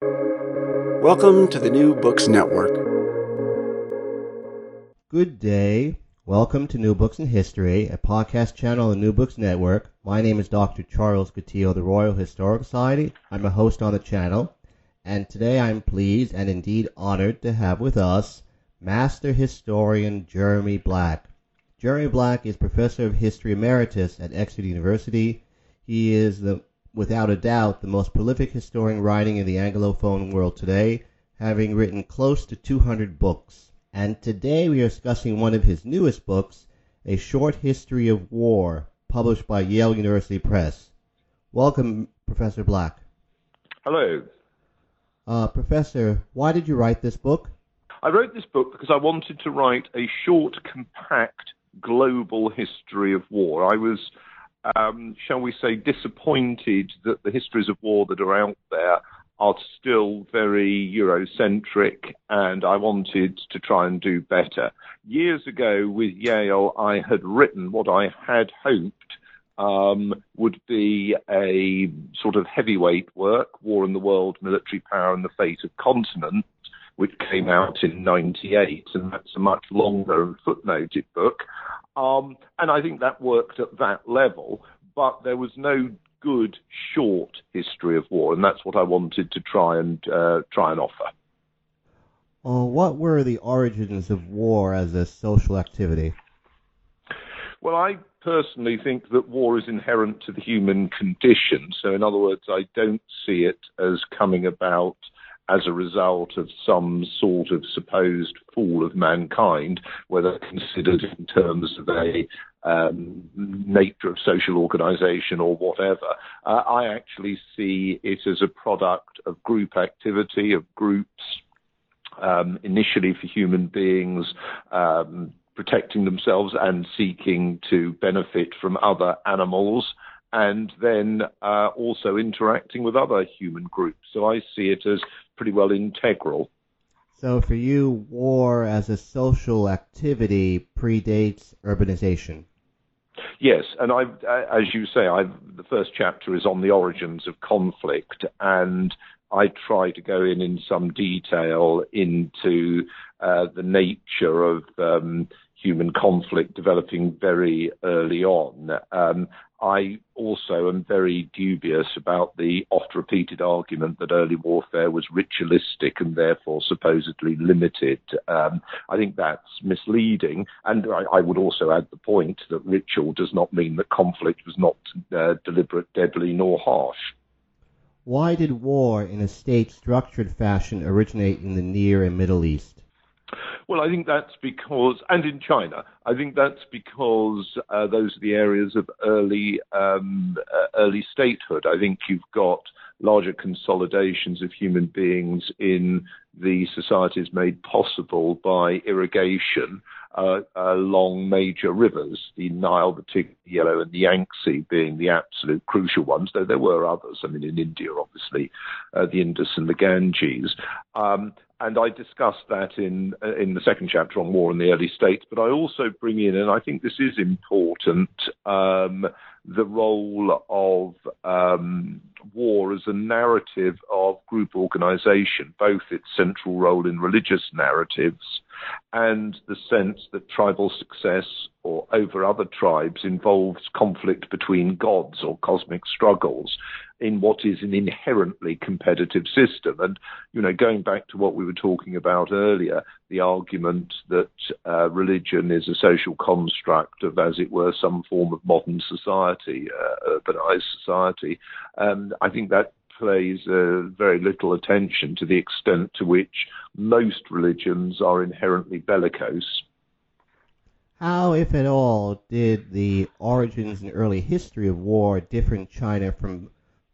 Welcome to the New Books Network. Good day. Welcome to New Books in History, a podcast channel on the New Books Network. My name is Dr. Charles Coutinho of the Royal Historical Society. I'm a host on the channel, and today I'm pleased and indeed honored to have with us Master Historian Jeremy Black. Jeremy Black is Professor of History Emeritus at Exeter University. He is the without a doubt the most prolific historian writing in the Anglophone world today, having written close to 200 books and today we are discussing one of his newest books, A Short History of War, published by Yale University Press. Welcome, Professor Black. Hello. Uh, Professor, why did you write this book? I wrote this book because I wanted to write a short, compact, global history of war. I was, um, shall we say, disappointed that the histories of war that are out there are still very Eurocentric, and I wanted to try and do better. Years ago with Yale, I had written what I had hoped um, would be a sort of heavyweight work, War in the World, Military Power and the Fate of Continents, which came out in 98, and that's a much longer and footnoted book. Um, and I think that worked at that level, but there was no good short history of war, and that's what I wanted to try and uh, try and offer. Uh, what were the origins of war as a social activity? Well, I personally think that war is inherent to the human condition. So, in other words, I don't see it as coming about as a result of some sort of supposed fall of mankind, whether considered in terms of a um, nature of social organization or whatever. Uh, I actually see it as a product of group activity, of groups, um, initially for human beings. Um, protecting themselves and seeking to benefit from other animals and then uh, also interacting with other human groups. So I see it as pretty well integral. So for you, war as a social activity predates urbanization. Yes, and I, as you say, I've, the first chapter is on the origins of conflict, and I try to go in in some detail into uh, the nature of um, human conflict developing very early on. Um, I also am very dubious about the oft repeated argument that early warfare was ritualistic and therefore supposedly limited. Um, I think that's misleading. And I, I, would also add the point that ritual does not mean that conflict was not uh, deliberate, deadly, nor harsh. Why did war in a state structured fashion originate in the Near and Middle East? Well, I think that's because, and in China, I think that's because uh, those are the areas of early um, uh, early statehood. I think you've got larger consolidations of human beings in the societies made possible by irrigation uh, along major rivers, the Nile, the Tigris, the Yellow, and the Yangtze being the absolute crucial ones, though there were others. I mean, in India, obviously, uh, the Indus and the Ganges. Um, and I discuss that in uh, in the second chapter on war in the early states. But I also bring in, and I think this is important, um, the role of um, war as a narrative of group organization, both its central role in religious narratives and the sense that tribal success or over other tribes involves conflict between gods or cosmic struggles in what is an inherently competitive system. And, you know, going back to what we were talking about earlier, the argument that uh, religion is a social construct of, as it were, some form of modern society, uh, urbanized society, um, I think that plays uh, very little attention to the extent to which most religions are inherently bellicose. How, if at all, did the origins and early history of war differ in China from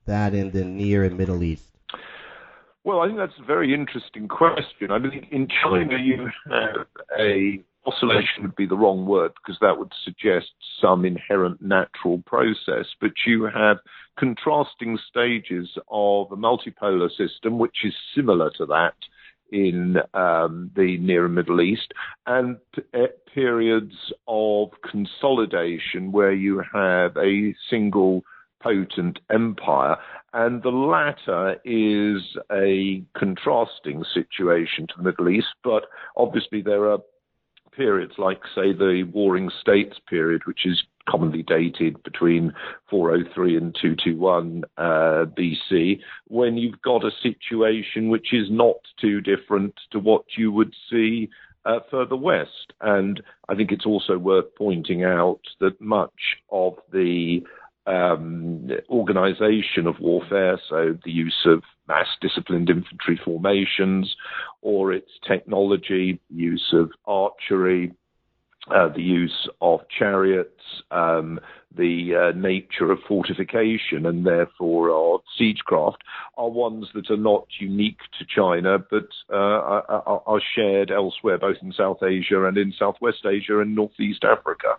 that in the Near and Middle East? Well, I think that's a very interesting question. I mean, in China, you have a oscillation would be the wrong word because that would suggest some inherent natural process, but you have contrasting stages of a multipolar system, which is similar to that in um, the Near and Middle East, and eh, periods of consolidation where you have a single potent empire. And the latter is a contrasting situation to the Middle East, but obviously there are periods like, say, the Warring States period, which is commonly dated between 403 and 221 uh, BC, when you've got a situation which is not too different to what you would see uh, further west. And I think it's also worth pointing out that much of the um, organization of warfare, so the use of mass disciplined infantry formations, or its technology, use of archery, uh, the use of chariots, um, the uh, nature of fortification, and therefore of siegecraft, are ones that are not unique to China, but uh, are, are shared elsewhere, both in South Asia and in Southwest Asia and Northeast Africa.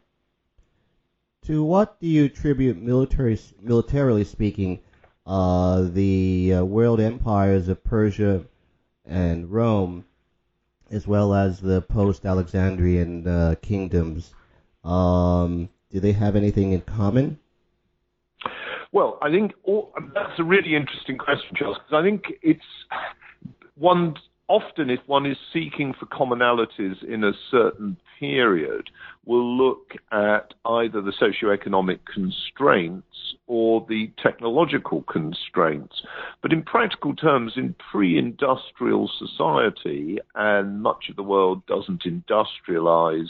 To what do you attribute, military, militarily speaking, uh, the uh, world empires of Persia and Rome, as well as the post-Alexandrian uh, kingdoms? Um, do they have anything in common? Well, I think all, that's a really interesting question, Charles, because I think it's one often if one is seeking for commonalities in a certain period, will look at either the socioeconomic constraints or the technological constraints. But in practical terms, in pre-industrial society, and much of the world doesn't industrialize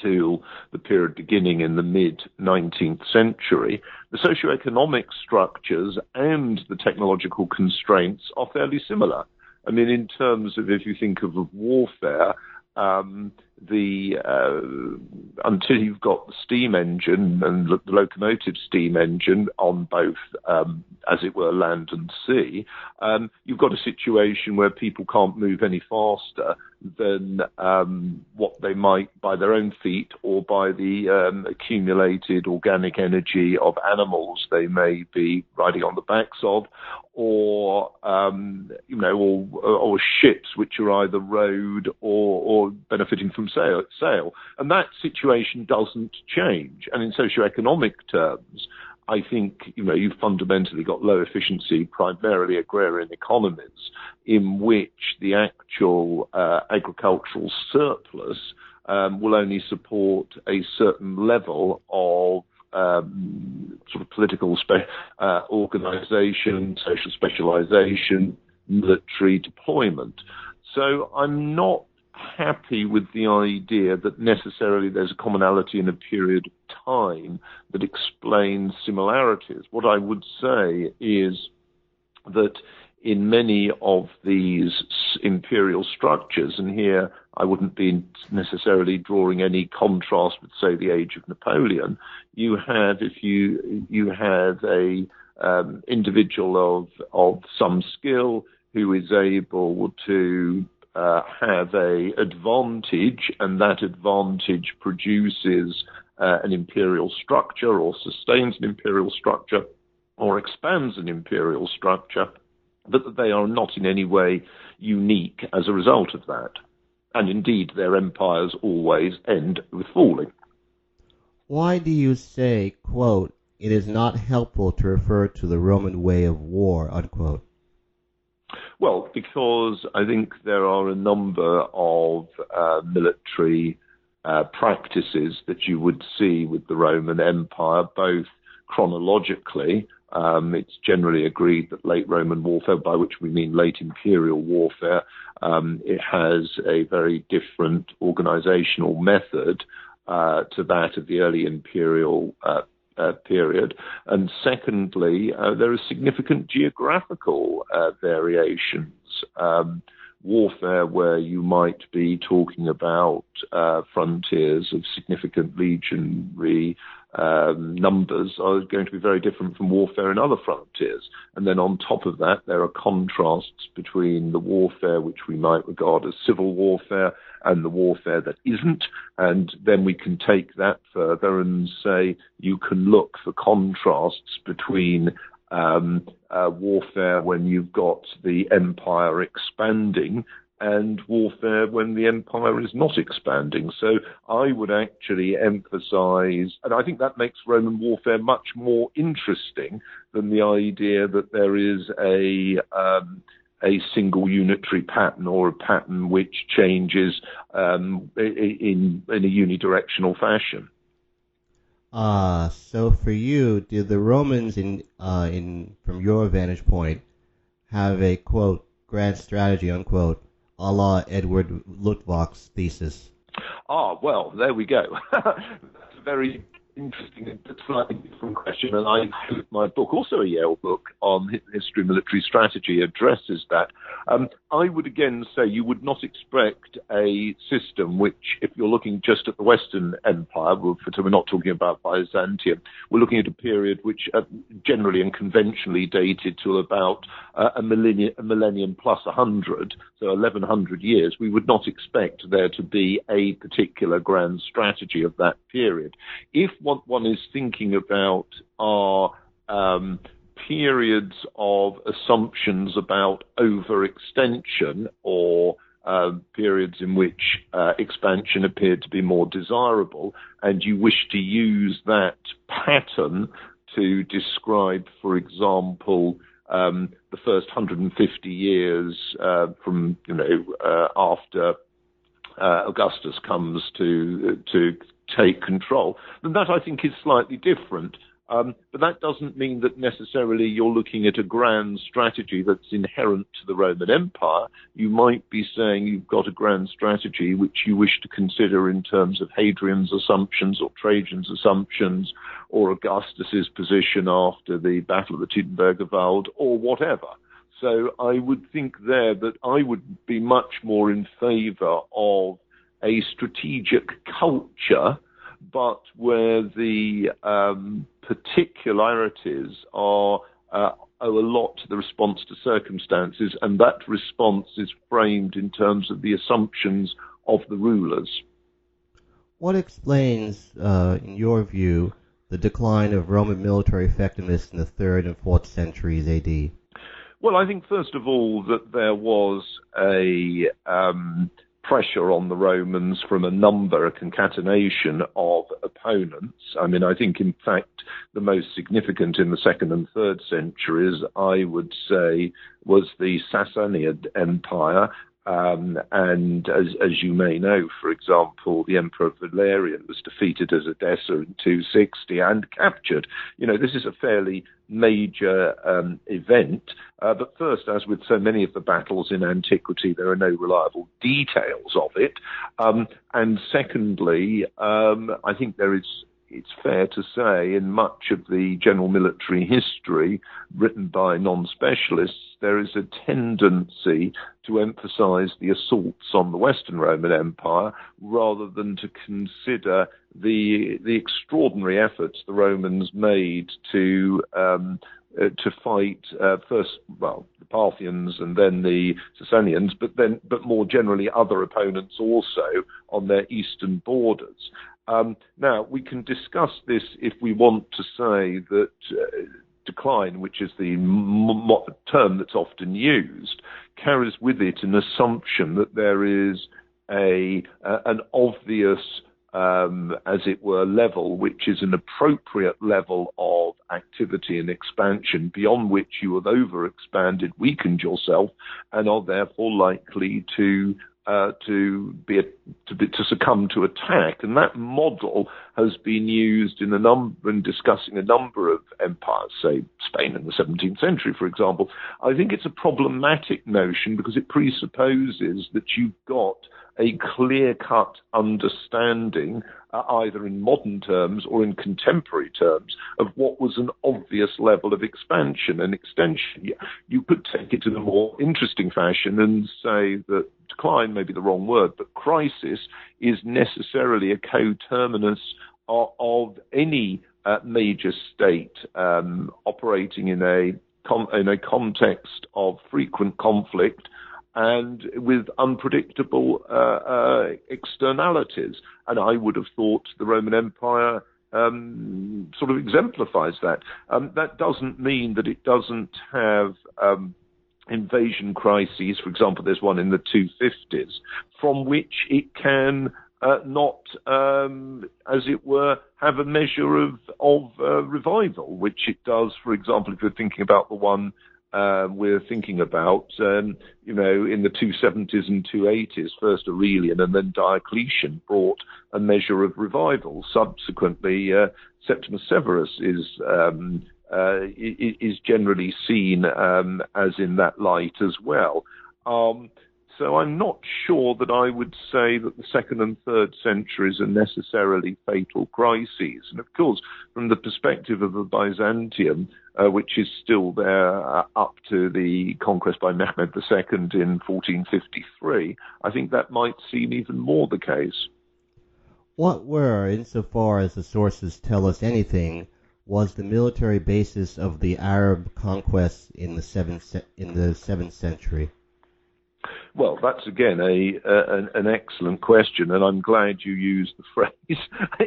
till the period beginning in the mid 19th century, the socioeconomic structures and the technological constraints are fairly similar. I mean, in terms of if you think of, warfare, um, the uh, until you've got the steam engine and the locomotive steam engine on both, um, as it were, land and sea, um, you've got a situation where people can't move any faster than um, what they might by their own feet or by the um, accumulated organic energy of animals they may be riding on the backs of, or um, you know, or, or ships which are either rowed or, or benefiting from sail, sale. And that situation doesn't change. And in socioeconomic terms, I think you know you've fundamentally got low efficiency, primarily agrarian economies, in which the actual uh, agricultural surplus um, will only support a certain level of um, sort of political spe- uh, organization, social specialization, military deployment. So I'm not happy with the idea that necessarily there's a commonality in a period of time that explains similarities. What I would say is that in many of these imperial structures, and here I wouldn't be necessarily drawing any contrast with, say, the age of Napoleon. You have, if you you have a um, individual of of some skill who is able to uh, have a advantage, and that advantage produces uh, an imperial structure, or sustains an imperial structure, or expands an imperial structure, but that they are not in any way unique as a result of that. And indeed, their empires always end with falling. Why do you say, quote, it is not helpful to refer to the Roman way of war, unquote? Well, because I think there are a number of uh, military uh, practices that you would see with the Roman Empire, both chronologically. Um, it's generally agreed that late Roman warfare, by which we mean late imperial warfare, um, it has a very different organizational method uh, to that of the early imperial uh, uh, period. And secondly, uh, there are significant geographical uh, variations. Um, warfare where you might be talking about uh, frontiers of significant legionary um, numbers are going to be very different from warfare in other frontiers. And then on top of that, there are contrasts between the warfare which we might regard as civil warfare and the warfare that isn't. And then we can take that further and say you can look for contrasts between um, uh, warfare when you've got the empire expanding and warfare when the empire is not expanding. So I would actually emphasize, and I think that makes Roman warfare much more interesting than the idea that there is a um, a single unitary pattern or a pattern which changes um, in in a unidirectional fashion. Uh, so for you, did the Romans in uh, in from your vantage point have a quote grand strategy unquote a la Edward Luttwak's thesis? Ah, well, there we go. Very interesting and slightly different question, and I hope my book, also a Yale book on history military strategy, addresses that. Um, I would again say you would not expect a system which, if you're looking just at the Western Empire, we're not talking about Byzantium, we're looking at a period which uh, generally and conventionally dated to about uh, a, millennium, a millennium plus 100, so 1100 years. We would not expect there to be a particular grand strategy of that period. If what one is thinking about are um, periods of assumptions about overextension or uh, periods in which uh, expansion appeared to be more desirable, and you wish to use that pattern to describe, for example, um, the first 150 years uh, from you know uh, after uh, Augustus comes to to take control, then that I think is slightly different. Um, but that doesn't mean that necessarily you're looking at a grand strategy that's inherent to the Roman Empire. You might be saying you've got a grand strategy which you wish to consider in terms of Hadrian's assumptions or Trajan's assumptions or Augustus's position after the Battle of the Teutoburger Wald or whatever. So I would think there that I would be much more in favor of a strategic culture, but where the um, particularities are uh, owe a lot to the response to circumstances, and that response is framed in terms of the assumptions of the rulers. What explains, uh, in your view, the decline of Roman military effectiveness in the third and fourth centuries AD? Well, I think first of all that there was a um, pressure on the Romans from a number, a concatenation of opponents. I mean, I think, in fact, the most significant in the second and third centuries, I would say, was the Sassanid Empire, um, and as, as, you may know, for example, the Emperor Valerian was defeated as Edessa in 260 and captured. You know, this is a fairly major um, event. Uh, but first, as with so many of the battles in antiquity, there are no reliable details of it. Um, and secondly, um, I think there is it's fair to say, in much of the general military history written by non specialists, there is a tendency to emphasize the assaults on the Western Roman Empire rather than to consider the, the extraordinary efforts the Romans made to um, uh, to fight uh, first, well, the Parthians and then the Sasanians, but then, but more generally, other opponents also on their eastern borders. Um, now, we can discuss this if we want to say that uh, decline, which is the m- m- term that's often used, carries with it an assumption that there is a uh, an obvious, um, as it were, level which is an appropriate level of activity and expansion beyond which you have overexpanded, weakened yourself, and are therefore likely to uh, to be a, to be to succumb to attack, and that model has been used in a number in discussing a number of empires, say Spain in the 17th century, for example. I think it's a problematic notion because it presupposes that you've got a clear cut understanding, uh, either in modern terms or in contemporary terms, of what was an obvious level of expansion and extension. You could take it in a more interesting fashion and say that decline may be the wrong word, but crisis is necessarily a coterminus of, of any uh, major state um, operating in a in a context of frequent conflict and with unpredictable uh, uh, externalities. And I would have thought the Roman Empire um, sort of exemplifies that. Um, that doesn't mean that it doesn't have um, invasion crises. For example, there's one in the 250s, from which it can uh, not, um, as it were, have a measure of of uh, revival, which it does. For example, if you're thinking about the one uh, we're thinking about, um, you know, in the 270s and 280s, first Aurelian and then Diocletian brought a measure of revival. Subsequently, uh, Septimus Severus is um, uh, is generally seen um, as in that light as well. Um, so I'm not sure that I would say that the second and third centuries are necessarily fatal crises. And of course, from the perspective of the Byzantium, uh, which is still there uh, up to the conquest by Mehmed II in 1453, I think that might seem even more the case. What were, insofar as the sources tell us anything, was the military basis of the Arab conquests in the seventh in the seventh century? Well, that's again a, an, excellent question, and I'm glad you used the phrase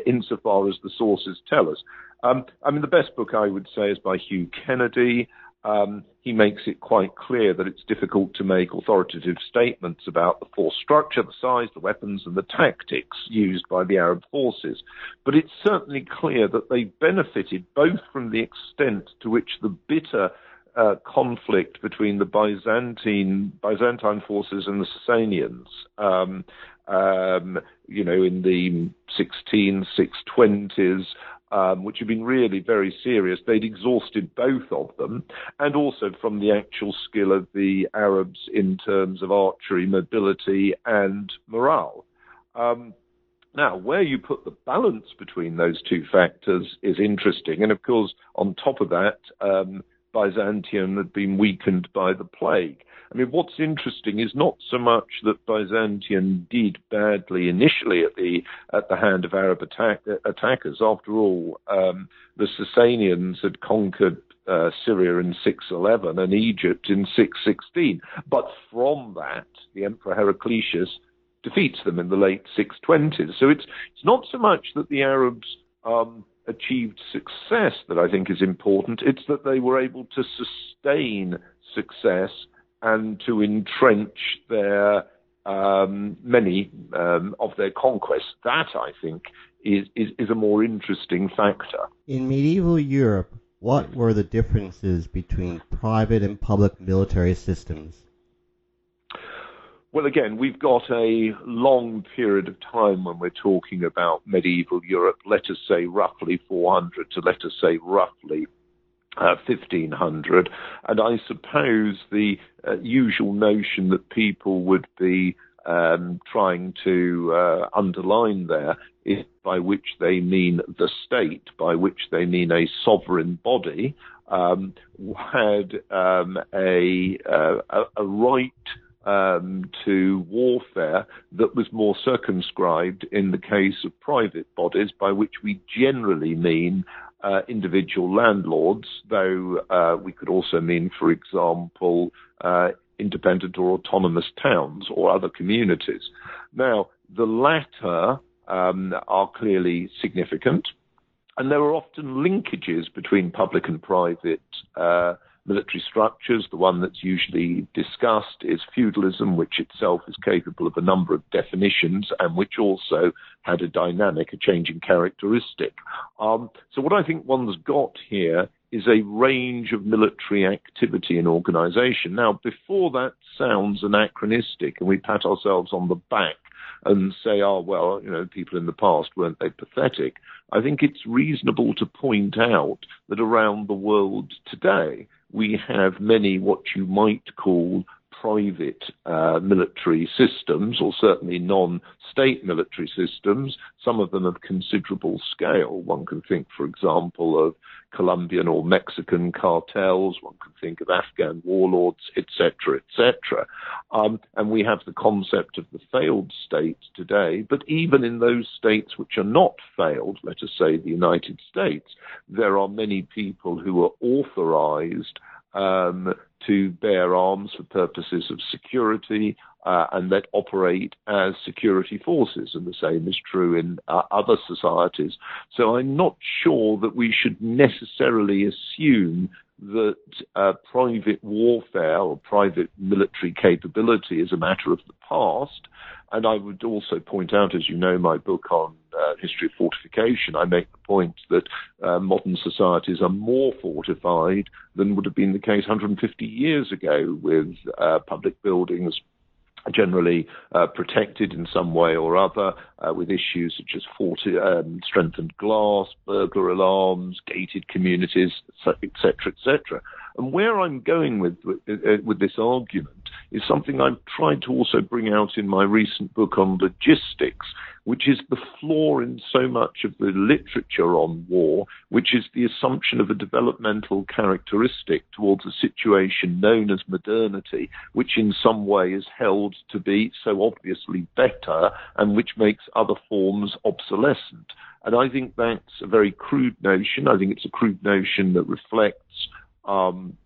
insofar as the sources tell us. Um, I mean, the best book I would say is by Hugh Kennedy. Um, he makes it quite clear that it's difficult to make authoritative statements about the force structure, the size, the weapons, and the tactics used by the Arab forces. But it's certainly clear that they benefited both from the extent to which the bitter uh, conflict between the Byzantine Byzantine forces and the Sasanians. Um, um, you know, in the 16620s, um, which had been really very serious. They'd exhausted both of them, and also from the actual skill of the Arabs in terms of archery, mobility, and morale. Um, now, where you put the balance between those two factors is interesting, and of course, on top of that, um, Byzantium had been weakened by the plague. I mean, what's interesting is not so much that Byzantium did badly initially at the at the hand of Arab attack, attackers. After all, um, the Sasanians had conquered uh, Syria in 611 and Egypt in 616. But from that, the Emperor Heraclius defeats them in the late 620s. So it's it's not so much that the Arabs um, achieved success that I think is important. It's that they were able to sustain success and to entrench their um, many um, of their conquests. That I think is, is, is a more interesting factor. In medieval Europe, what were the differences between private and public military systems? Well, again, we've got a long period of time when we're talking about medieval Europe, let us say roughly 400 to let us say roughly uh, 1500. And I suppose the uh, usual notion that people would be um, trying to uh, underline there is by which they mean the state, by which they mean a sovereign body, um, had um, a, uh, a, a right um, to warfare that was more circumscribed in the case of private bodies, by which we generally mean uh, individual landlords, though uh, we could also mean, for example, uh, independent or autonomous towns or other communities. Now, the latter um, are clearly significant, and there are often linkages between public and private uh, military structures. The one that's usually discussed is feudalism, which itself is capable of a number of definitions and which also had a dynamic, a changing characteristic. Um, so what I think one's got here is a range of military activity and organization. Now, before that sounds anachronistic and we pat ourselves on the back and say, oh, well, you know, people in the past weren't they pathetic? I think it's reasonable to point out that around the world today, we have many what you might call private uh, military systems, or certainly non state military systems, some of them of considerable scale. One can think, for example, of Colombian or Mexican cartels, one can think of Afghan warlords, etc., etc. Um, and we have the concept of the failed state today, but even in those states which are not failed, let us say the United States, there are many people who are authorized um, to bear arms for purposes of security uh, and that operate as security forces, and the same is true in uh, other societies. So I'm not sure that we should necessarily assume that uh, private warfare or private military capability is a matter of the past. And I would also point out, as you know, my book on uh, history of fortification, I make the point that uh, modern societies are more fortified than would have been the case 150 years ago with uh, public buildings generally uh, protected in some way or other uh, with issues such as forti- um, strengthened glass, burglar alarms, gated communities, etc., etc. And where I'm going with, with, uh, with this argument is something I've tried to also bring out in my recent book on logistics, which is the flaw in so much of the literature on war, which is the assumption of a developmental characteristic towards a situation known as modernity, which in some way is held to be so obviously better and which makes other forms obsolescent. And I think that's a very crude notion. I think it's a crude notion that reflects um,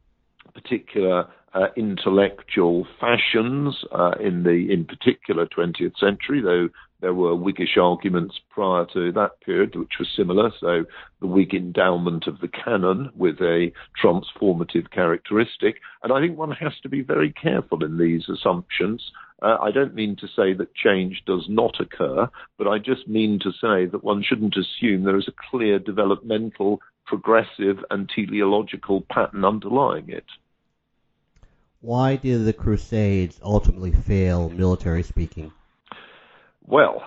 particular uh, intellectual fashions uh, in the in particular 20th century, though there were Whiggish arguments prior to that period which were similar. So the Whig endowment of the canon with a transformative characteristic, and I think one has to be very careful in these assumptions. Uh, I don't mean to say that change does not occur, but I just mean to say that one shouldn't assume there is a clear developmental, progressive, and teleological pattern underlying it. Why did the Crusades ultimately fail, military speaking? Well,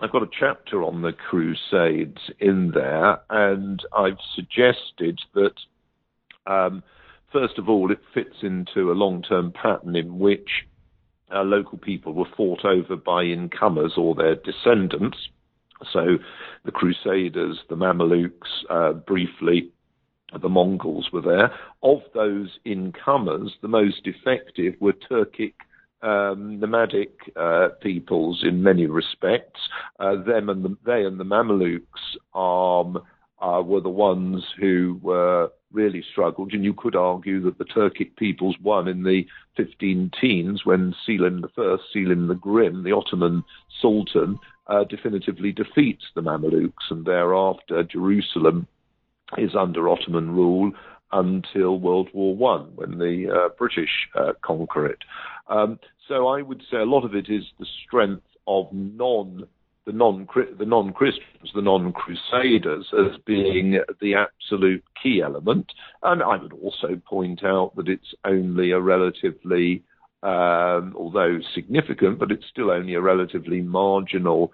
I've got a chapter on the Crusades in there, and I've suggested that, um, first of all, it fits into a long term pattern in which uh, local people were fought over by incomers or their descendants. So the Crusaders, the Mamelukes, uh, briefly, the Mongols were there. Of those incomers, the most effective were Turkic um, nomadic uh, peoples in many respects. Uh, them and the, they and the Mamelukes um, uh, were the ones who really struggled, and you could argue that the Turkic peoples won in the 15 teens when Selim I, Selim the Grim, the Ottoman Sultan, uh, definitively defeats the Mamelukes, and thereafter Jerusalem is under Ottoman rule until World War One, when the uh, British uh, conquer it. Um, so I would say a lot of it is the strength of non the non the non Christians, the non Crusaders, as being the absolute key element. And I would also point out that it's only a relatively, um, although significant, but it's still only a relatively marginal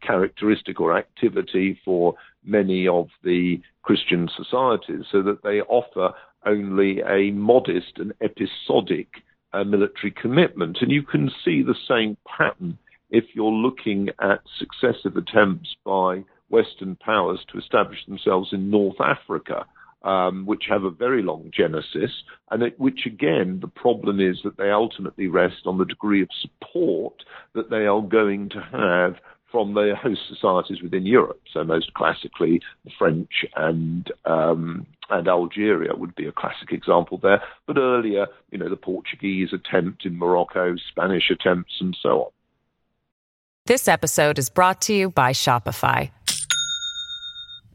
characteristic or activity for many of the Christian societies, so that they offer only a modest and episodic uh, military commitment. And you can see the same pattern if you're looking at successive attempts by Western powers to establish themselves in North Africa. Um, which have a very long genesis, and it, which again, the problem is that they ultimately rest on the degree of support that they are going to have from the host societies within Europe. So most classically, the French and um, and Algeria would be a classic example there. But earlier, you know, the Portuguese attempt in Morocco, Spanish attempts, and so on. This episode is brought to you by Shopify.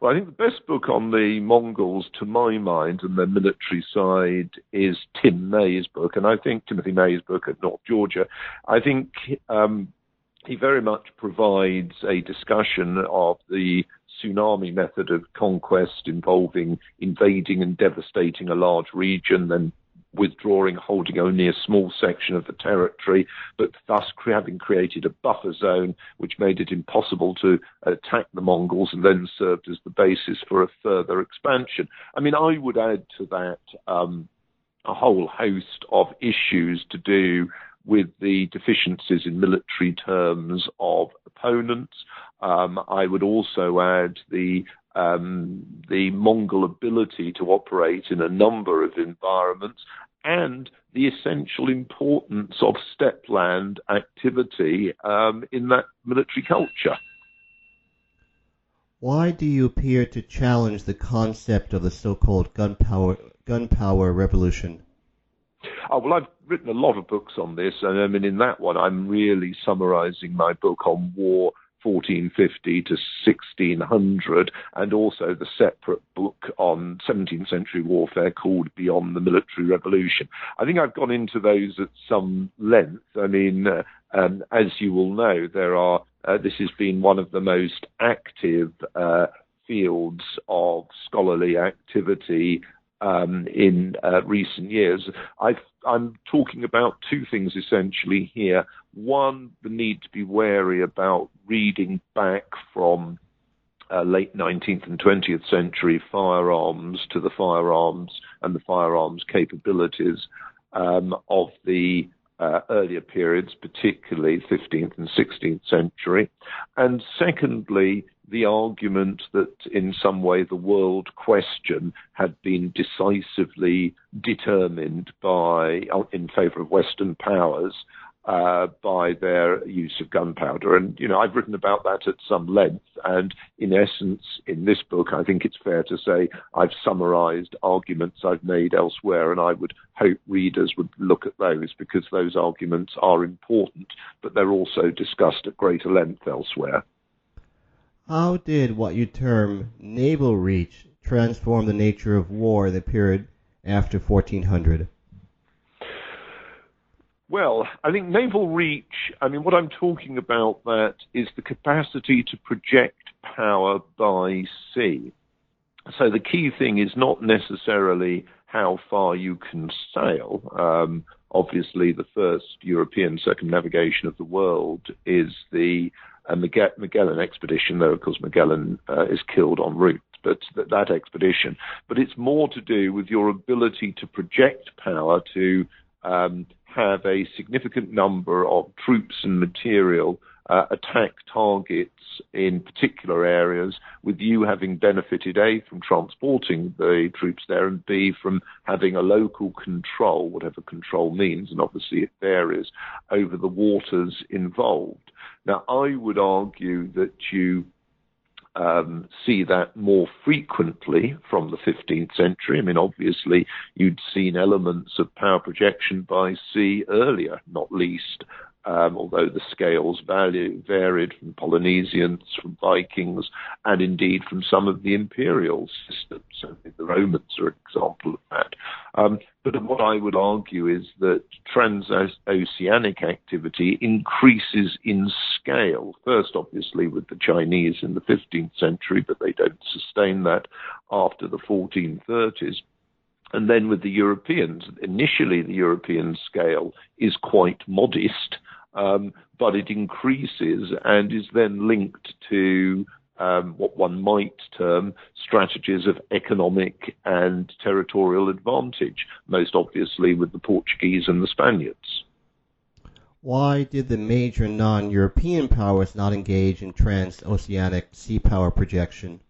Well, I think the best book on the Mongols, to my mind, and the military side, is Tim May's book, and I think Timothy May's book at North Georgia. I think um, he very much provides a discussion of the tsunami method of conquest involving invading and devastating a large region, then withdrawing, holding only a small section of the territory, but thus having created a buffer zone which made it impossible to attack the Mongols and then served as the basis for a further expansion. I mean, I would add to that um, a whole host of issues to do with the deficiencies in military terms of opponents. Um, I would also add the um, the Mongol ability to operate in a number of environments and the essential importance of steppeland activity um, in that military culture. Why do you appear to challenge the concept of the so-called gunpowder gunpowder revolution? Oh, well, I've written a lot of books on this, and I mean, in that one, I'm really summarizing my book on war 1450 to 1600, and also the separate book on 17th century warfare called Beyond the Military Revolution. I think I've gone into those at some length. I mean, uh, um, as you will know, there are. Uh, this has been one of the most active uh, fields of scholarly activity um, in uh, recent years. i am talking about two things essentially here. One, the need to be wary about reading back from uh, late 19th and 20th century firearms to the firearms and the firearms capabilities um, of the uh, earlier periods, particularly 15th and 16th century. And secondly, the argument that in some way the world question had been decisively determined by in favor of Western powers uh, by their use of gunpowder. And, you know, I've written about that at some length. And in essence, in this book, I think it's fair to say I've summarized arguments I've made elsewhere. And I would hope readers would look at those because those arguments are important, but they're also discussed at greater length elsewhere. How did what you term naval reach transform the nature of war in the period after 1400? Well, I think naval reach, I mean, what I'm talking about that is the capacity to project power by sea. So the key thing is not necessarily how far you can sail. Um, obviously, the first European circumnavigation of the world is the uh, Magellan expedition, though, of course, Magellan uh, is killed en route. But that, that expedition, but it's more to do with your ability to project power to um, have a significant number of troops and material uh, attack targets in particular areas, with you having benefited A from transporting the troops there and B from having a local control, whatever control means, and obviously it varies, over the waters involved. Now, I would argue that you um, see that more frequently from the 15th century. I mean, obviously, you'd seen elements of power projection by sea earlier, not least um, although the scales value, varied from Polynesians, from Vikings, and indeed from some of the imperial systems. So the Romans are an example of that. Um, but what I would argue is that transoceanic activity increases in scale. First, obviously, with the Chinese in the 15th century, but they don't sustain that after the 1430s. And then with the Europeans, initially the European scale is quite modest, um, but it increases and is then linked to um, what one might term strategies of economic and territorial advantage, most obviously with the Portuguese and the Spaniards. Why did the major non European powers not engage in transoceanic sea power projection?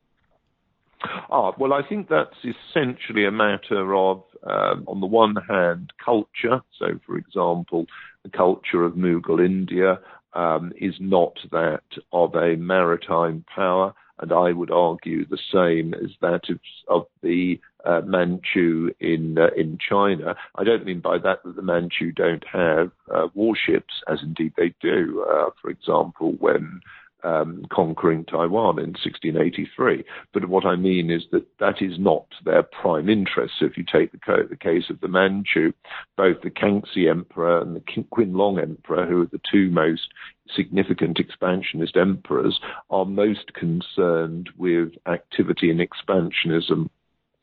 Ah, well, I think that's essentially a matter of, um, on the one hand, culture. So, for example, the culture of Mughal India um, is not that of a maritime power, and I would argue the same as that of, of the uh, Manchu in uh, in China. I don't mean by that that the Manchu don't have uh, warships, as indeed they do. Uh, for example, when um, conquering Taiwan in 1683. But what I mean is that that is not their prime interest. So if you take the, co- the case of the Manchu, both the Kangxi Emperor and the Qianlong Emperor, who are the two most significant expansionist emperors, are most concerned with activity and expansionism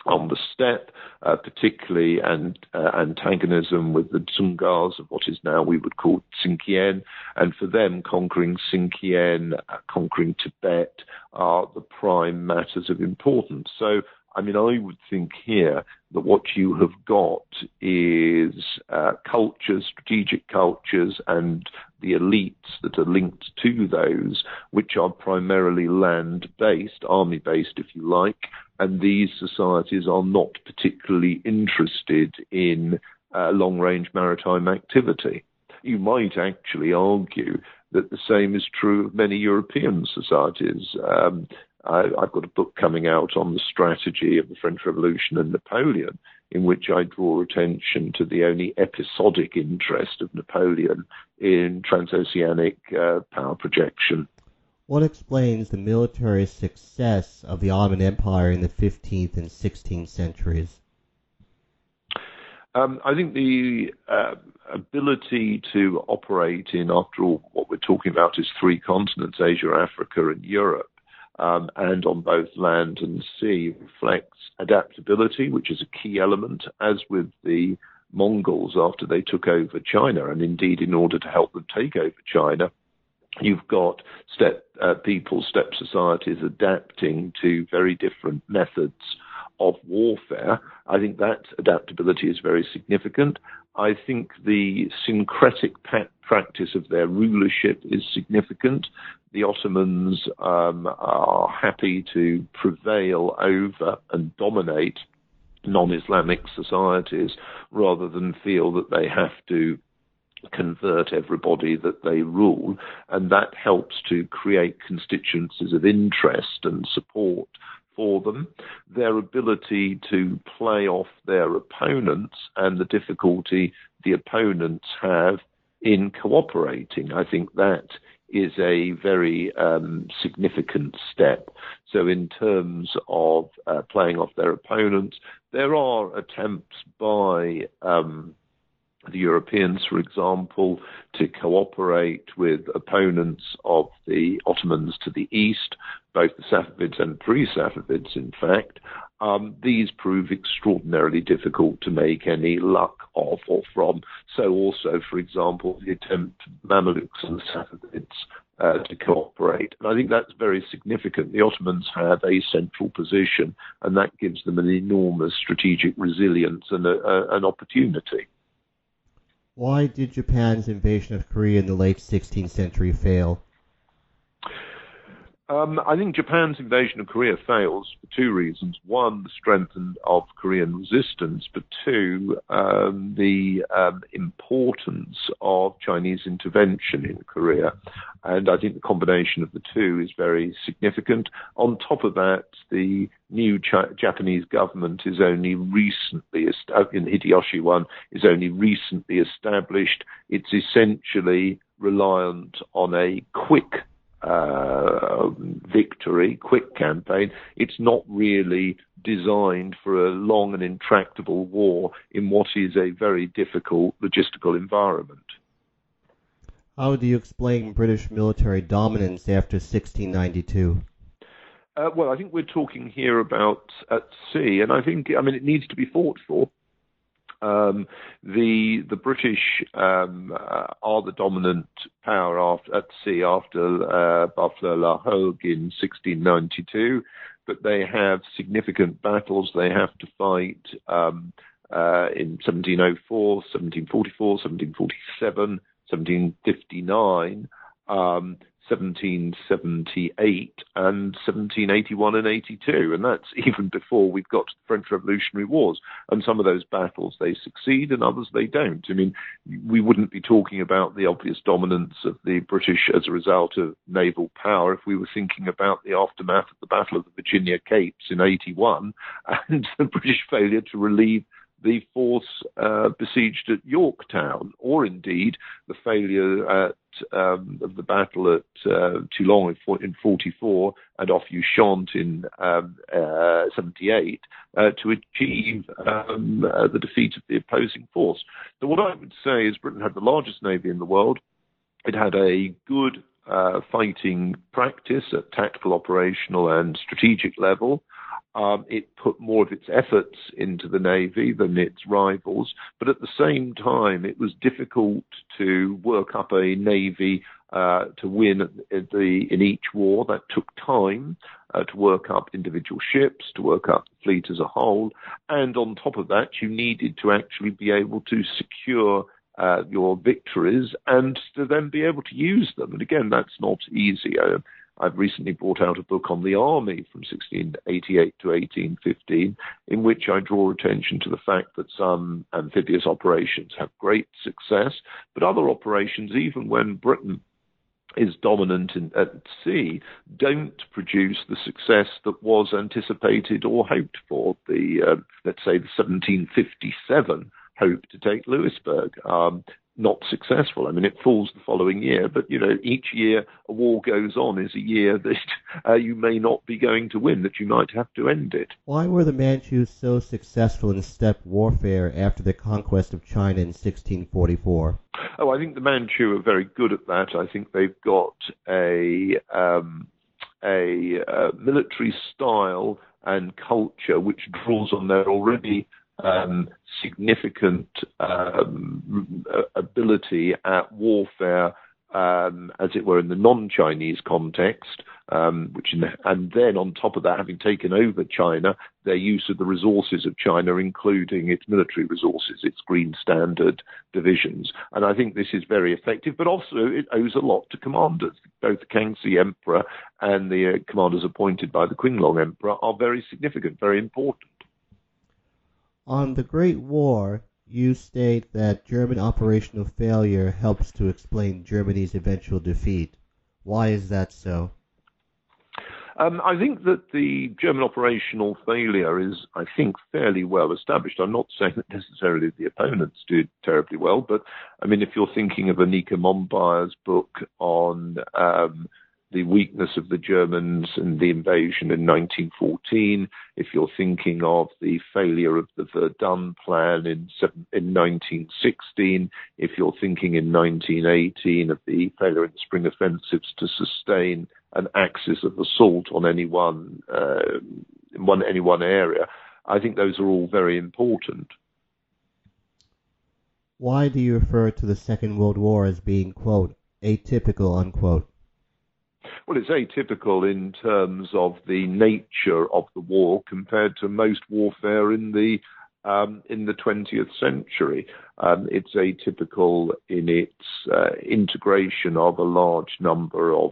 on the steppe, uh, particularly and uh, antagonism with the Dzungars of what is now we would call Xinjiang, and for them conquering Xinjiang, uh, conquering Tibet are the prime matters of importance. So I mean, I would think here that what you have got is uh, cultures, strategic cultures, and the elites that are linked to those, which are primarily land based, army based, if you like, and these societies are not particularly interested in uh, long range maritime activity. You might actually argue that the same is true of many European societies. Um, I, have got a book coming out on the strategy of the French Revolution and Napoleon, in which I draw attention to the only episodic interest of Napoleon in transoceanic uh, power projection. What explains the military success of the Ottoman Empire in the 15th and 16th centuries? Um, I think the uh, ability to operate in, after all, what we're talking about is three continents Asia, Africa, and Europe um, and on both land and sea reflects adaptability, which is a key element, as with the Mongols after they took over China, and indeed in order to help them take over China, you've got steppe uh, people, step societies adapting to very different methods of warfare. I think that adaptability is very significant. I think the syncretic practice of their rulership is significant. The Ottomans um, are happy to prevail over and dominate non Islamic societies rather than feel that they have to convert everybody that they rule. And that helps to create constituencies of interest and support for them, their ability to play off their opponents and the difficulty the opponents have in cooperating. I think that is a very um, significant step. So, in terms of uh, playing off their opponents, there are attempts by um, the Europeans, for example, to cooperate with opponents of the Ottomans to the east, both the Safavids and pre-Safavids, in fact. Um, these prove extraordinarily difficult to make any luck of or from. So also, for example, the attempt Mamluks and Safavids uh, to cooperate. And I think that's very significant. The Ottomans have a central position, and that gives them an enormous strategic resilience and a, a, an opportunity. Why did Japan's invasion of Korea in the late 16th century fail? Um, I think Japan's invasion of Korea fails for two reasons. One, the strength of Korean resistance, but two, um, the um, importance of Chinese intervention in Korea. And I think the combination of the two is very significant. On top of that, the new Japanese government is only recently, uh, in Hideyoshi one, is only recently established. It's essentially reliant on a quick uh, victory, quick campaign. It's not really designed for a long and intractable war in what is a very difficult logistical environment. How do you explain British military dominance after 1692? Uh, well, I think we're talking here about at sea, and I think, I mean, it needs to be fought for. Um, the the British um, uh, are the dominant power after, at sea after uh, La Hogue in 1692, but they have significant battles they have to fight um, uh, in 1704, 1744, 1747, 1759. Um, 1778 and 1781 and 82, and that's even before we've got to the French Revolutionary Wars. And some of those battles they succeed, and others they don't. I mean, we wouldn't be talking about the obvious dominance of the British as a result of naval power if we were thinking about the aftermath of the Battle of the Virginia Capes in 81 and the British failure to relieve the force uh, besieged at Yorktown, or indeed the failure at, um, of the battle at uh, Toulon in, in 44 and off Ushant in um, uh, 78 uh, to achieve um, uh, the defeat of the opposing force. So what I would say is Britain had the largest navy in the world. It had a good uh, fighting practice at tactical, operational, and strategic level. Um, it put more of its efforts into the Navy than its rivals, but at the same time, it was difficult to work up a Navy uh, to win the, in each war. That took time uh, to work up individual ships, to work up the fleet as a whole, and on top of that, you needed to actually be able to secure uh, your victories and to then be able to use them. And again, that's not easy. Uh, I've recently brought out a book on the army from 1688 to 1815, in which I draw attention to the fact that some amphibious operations have great success, but other operations, even when Britain is dominant in, at sea, don't produce the success that was anticipated or hoped for. The uh, let's say the 1757 hope to take Louisburg. Um, not successful. I mean, it falls the following year, but you know, each year a war goes on is a year that uh, you may not be going to win, that you might have to end it. Why were the Manchus so successful in steppe warfare after the conquest of China in 1644? Oh, I think the Manchu are very good at that. I think they've got a um, a uh, military style and culture which draws on their already significant um, ability at warfare, um, as it were, in the non-Chinese context, um, which the, and then on top of that, having taken over China, their use of the resources of China, including its military resources, its Green Standard divisions, and I think this is very effective. But also, it owes a lot to commanders. Both the Kangxi Emperor and the uh, commanders appointed by the Qianlong Emperor are very significant, very important. On the Great War, you state that German operational failure helps to explain Germany's eventual defeat. Why is that so? Um, I think that the German operational failure is, I think, fairly well established. I'm not saying that necessarily the opponents did terribly well, but I mean, if you're thinking of Annika Mombauer's book on um, the weakness of the Germans and the invasion in 1914, if you're thinking of the failure of the Verdun plan in, in 1916, if you're thinking in 1918 of the failure in the spring offensives to sustain an axis of assault on any one, uh, one, any one area, I think those are all very important. Why do you refer to the Second World War as being, quote, atypical, unquote? Well, it's atypical in terms of the nature of the war compared to most warfare in the um, in the 20th century. Um, it's atypical in its uh, integration of a large number of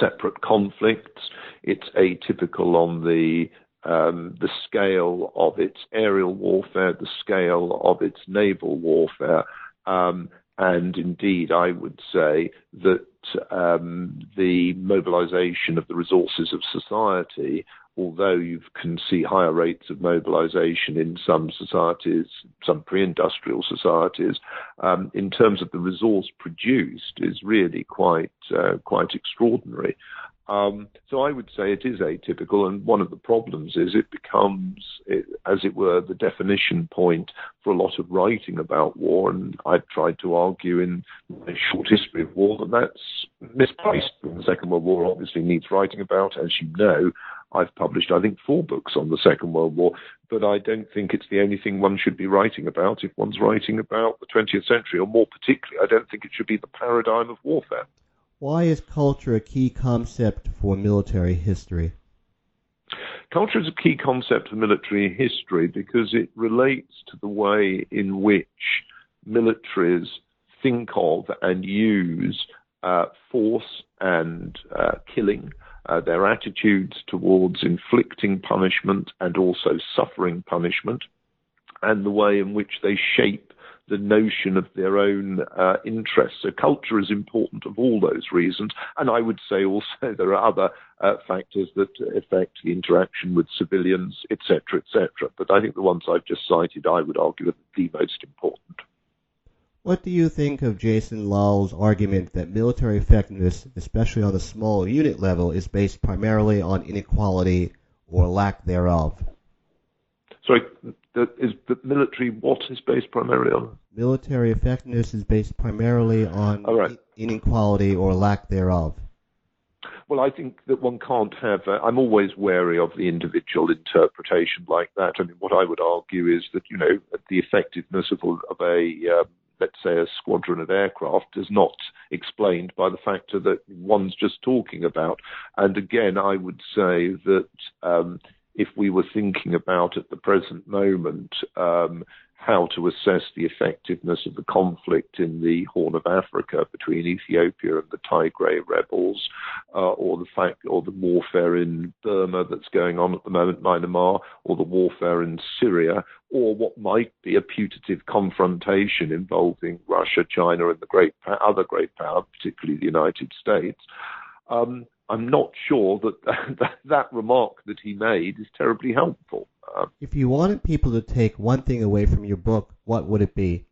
separate conflicts. It's atypical on the um, the scale of its aerial warfare, the scale of its naval warfare, um, and indeed, I would say that um, the mobilization of the resources of society, although you can see higher rates of mobilization in some societies, some pre-industrial societies, um, in terms of the resource produced, is really quite uh, quite extraordinary. Um, so I would say it is atypical, and one of the problems is it becomes, as it were, the definition point for a lot of writing about war. And I've tried to argue in my short history of war that that's misplaced. The Second World War obviously needs writing about, as you know. I've published, I think, four books on the Second World War, but I don't think it's the only thing one should be writing about if one's writing about the 20th century, or more particularly, I don't think it should be the paradigm of warfare. Why is culture a key concept for military history? Culture is a key concept for military history because it relates to the way in which militaries think of and use uh, force and uh, killing, uh, their attitudes towards inflicting punishment and also suffering punishment, and the way in which they shape the notion of their own uh, interests. So culture is important of all those reasons, and I would say also there are other uh, factors that affect the interaction with civilians, etc., etc. But I think the ones I've just cited, I would argue, are the most important. What do you think of Jason Lyall's argument that military effectiveness, especially on the small unit level, is based primarily on inequality or lack thereof? Sorry, the, is the military what is based primarily on? Military effectiveness is based primarily on right. inequality or lack thereof. Well, I think that one can't have. Uh, I'm always wary of the individual interpretation like that. I mean, what I would argue is that you know the effectiveness of, of a um, let's say, a squadron of aircraft is not explained by the factor that one's just talking about. And again, I would say that um, if we were thinking about at the present moment um, how to assess the effectiveness of the conflict in the Horn of Africa between Ethiopia and the Tigray rebels, uh, or the fact, or the warfare in Burma that's going on at the moment, Myanmar, or the warfare in Syria, or what might be a putative confrontation involving Russia, China, and the great other great power, particularly the United States. Um, I'm not sure that, that that remark that he made is terribly helpful. Uh, if you wanted people to take one thing away from your book, what would it be?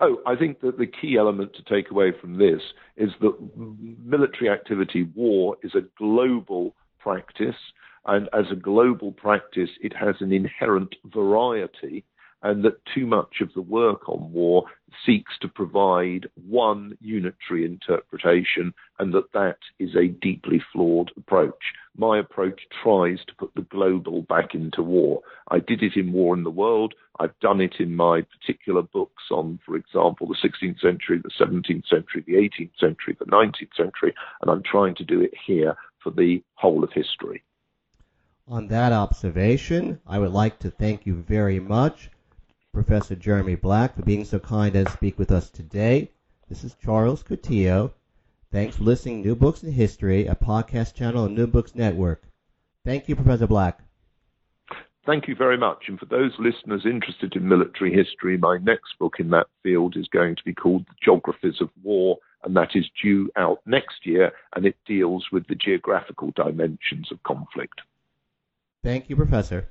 Oh, I think that the key element to take away from this is that military activity, war, is a global practice. And as a global practice, it has an inherent variety and that too much of the work on war seeks to provide one unitary interpretation, and that that is a deeply flawed approach. My approach tries to put the global back into war. I did it in War in the World. I've done it in my particular books on, for example, the 16th century, the 17th century, the 18th century, the 19th century, and I'm trying to do it here for the whole of history. On that observation, I would like to thank you very much Professor Jeremy Black, for being so kind as to speak with us today. This is Charles Coutinho. Thanks for listening to New Books in History, a podcast channel on New Books Network. Thank you, Professor Black. Thank you very much. And for those listeners interested in military history, my next book in that field is going to be called The Geographies of War, and that is due out next year, and it deals with the geographical dimensions of conflict. Thank you, Professor.